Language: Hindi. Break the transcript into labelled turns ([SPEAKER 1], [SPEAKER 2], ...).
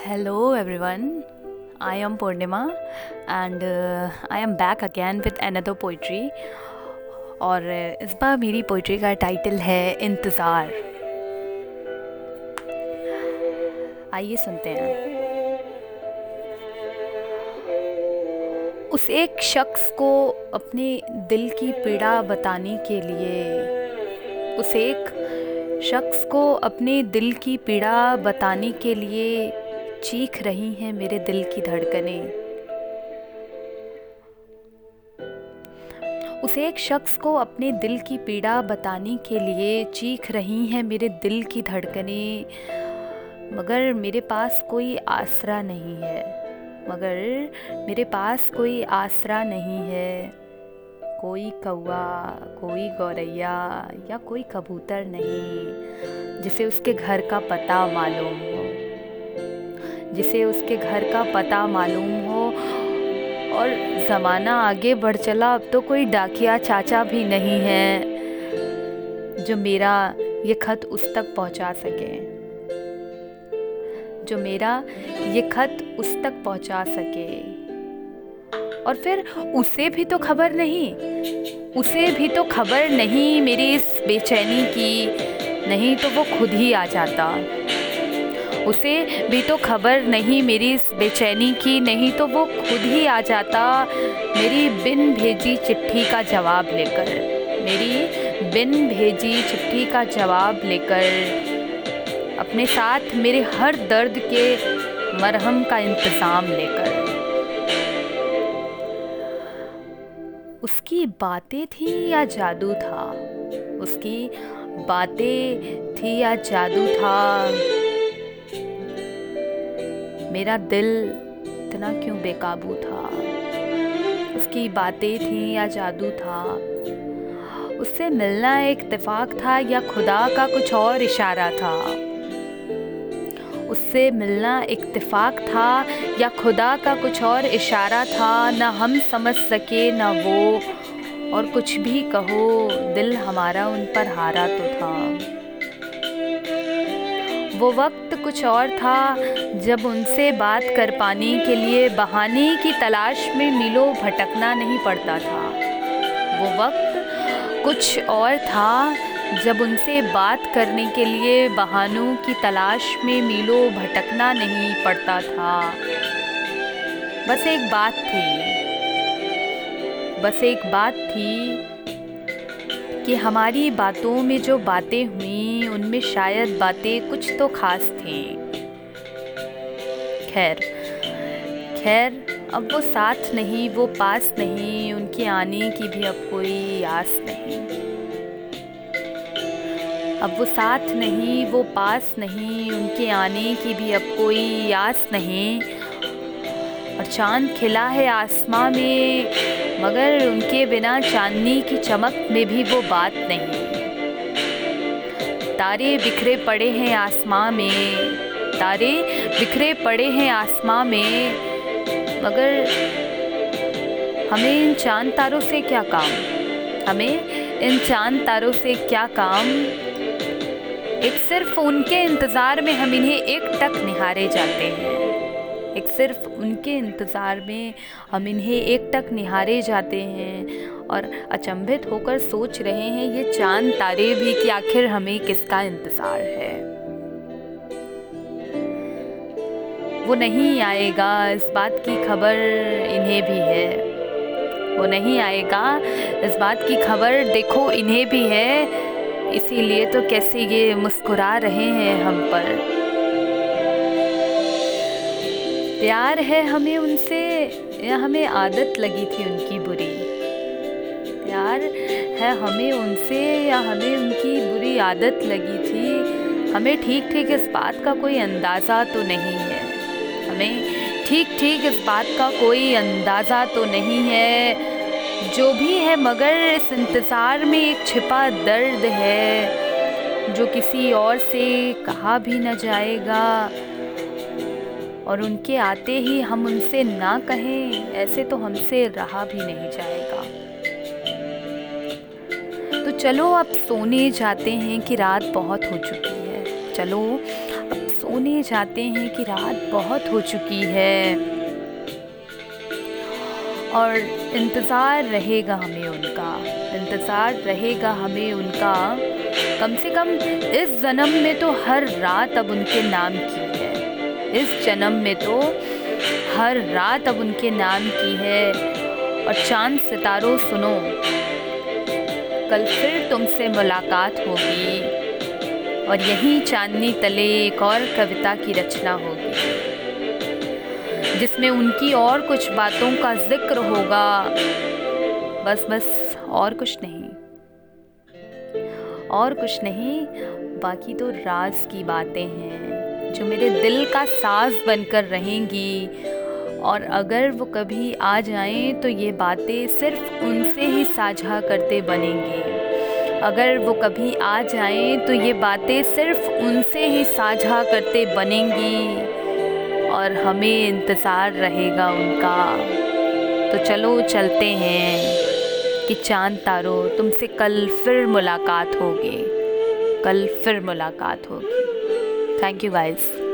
[SPEAKER 1] Hello, everyone. I am Purnima and uh, I am back again with poetry. और uh, इस बार मेरी पोइट्री का टाइटल है इंतज़ार आइए सुनते हैं उस एक शख्स को अपने दिल की पीड़ा बताने के लिए उस एक शख्स को अपने दिल की पीड़ा बताने के लिए चीख रही हैं मेरे दिल की धड़कनें। उस एक शख्स को अपने दिल की पीड़ा बताने के लिए चीख रही हैं मेरे दिल की धड़कनें। मगर मेरे पास कोई आसरा नहीं है। मगर मेरे पास कोई आसरा नहीं है। कोई कौआ कोई गौरैया या कोई कबूतर नहीं, जिसे उसके घर का पता मालूम हो। जिसे उसके घर का पता मालूम हो। और ज़माना आगे बढ़ चला, अब तो कोई डाकिया चाचा भी नहीं है जो मेरा ये खत उस तक पहुँचा सके। जो मेरा ये खत उस तक पहुँचा सके। और फिर उसे भी तो खबर नहीं, उसे भी तो खबर नहीं मेरी इस बेचैनी की, नहीं तो वो खुद ही आ जाता। उसे भी तो खबर नहीं मेरी इस बेचैनी की, नहीं तो वो खुद ही आ जाता मेरी बिन भेजी चिट्ठी का जवाब लेकर। मेरी बिन भेजी चिट्ठी का जवाब लेकर। अपने साथ मेरे हर दर्द के मरहम का इंतज़ाम लेकर। उसकी बातें थी या जादू था? उसकी बातें थी या जादू था? मेरा दिल इतना क्यों बेकाबू था? उसकी बातें थी या जादू था? उससे मिलना एक इतफाक था या खुदा का कुछ और इशारा था? उससे मिलना इतफाक था या खुदा का कुछ और इशारा था? न हम समझ सके, न वो। और कुछ भी कहो, दिल हमारा उन पर हारा तो था। वो वक्त कुछ और था जब उनसे बात कर पाने के लिए बहाने की तलाश में मिलो भटकना नहीं पड़ता था। वो वक्त कुछ और था जब उनसे बात करने के लिए बहानों की तलाश में मीलों भटकना नहीं पड़ता था। बस एक बात थी। बस एक बात थी कि हमारी बातों में जो बातें हुई, उनमें शायद बातें कुछ तो खास थी। खैर खैर, अब वो साथ नहीं, वो पास नहीं, उनके आने की भी अब कोई आस नहीं। अब वो साथ नहीं, वो पास नहीं, उनके आने की भी अब कोई आस नहीं। और चाँद खिला है आसमां में, मगर उनके बिना चांदनी की चमक में भी वो बात नहीं। तारे बिखरे पड़े हैं आसमां में, तारे बिखरे पड़े हैं आसमां में, मगर हमें इन चाँद तारों से क्या काम? हमें इन चाँद तारों से क्या काम? एक सिर्फ़ उनके इंतज़ार में हम इन्हें एक टक निहारे जाते हैं। एक सिर्फ़ उनके इंतज़ार में हम इन्हें एक टक निहारे जाते हैं और अचंभित होकर सोच रहे हैं, ये चाँद तारे भी कि आखिर हमें किसका इंतज़ार है। वो नहीं आएगा, इस बात की खबर इन्हें भी है। वो नहीं आएगा, इस बात की खबर देखो इन्हें भी है। इसीलिए तो कैसे ये मुस्कुरा रहे हैं हम पर। प्यार है हमें उनसे, या हमें आदत लगी थी उनकी बुरी। प्यार है हमें उनसे, या हमें उनकी बुरी आदत लगी थी। हमें ठीक ठीक इस बात का कोई अंदाज़ा तो नहीं है। हमें ठीक ठीक इस बात का कोई अंदाज़ा तो नहीं है। जो भी है मगर इस इंतज़ार में एक छिपा दर्द है, जो किसी और से कहा भी न जाएगा। और उनके आते ही हम उनसे ना कहें, ऐसे तो हमसे रहा भी नहीं जाएगा। तो चलो अब सोने जाते हैं कि रात बहुत हो चुकी है। चलो, अब सोने जाते हैं कि रात बहुत हो चुकी है। और इंतज़ार रहेगा हमें उनका। इंतज़ार रहेगा हमें उनका। कम से कम इस जन्म में तो हर रात अब उनके नाम की इस जन्म में तो हर रात अब उनके नाम की है और चाँद सितारों सुनो। कल फिर तुमसे मुलाकात होगी और यही चांदनी तले एक और कविता की रचना होगी, जिसमें उनकी और कुछ बातों का ज़िक्र होगा। बस बस, और कुछ नहीं। और कुछ नहीं, बाकी तो राज की बातें हैं। जो मेरे दिल का साज बनकर रहेंगी। और अगर वो कभी आ जाएँ तो ये बातें सिर्फ़ उनसे ही साझा करते बनेंगे। अगर वो कभी आ जाएँ तो ये बातें सिर्फ़ उनसे ही साझा करते बनेंगी। और हमें इंतज़ार रहेगा उनका। तो चलो चलते हैं कि चाँद तारो तुमसे कल फिर मुलाकात होगी। कल फिर मुलाकात होगी। Thank you guys.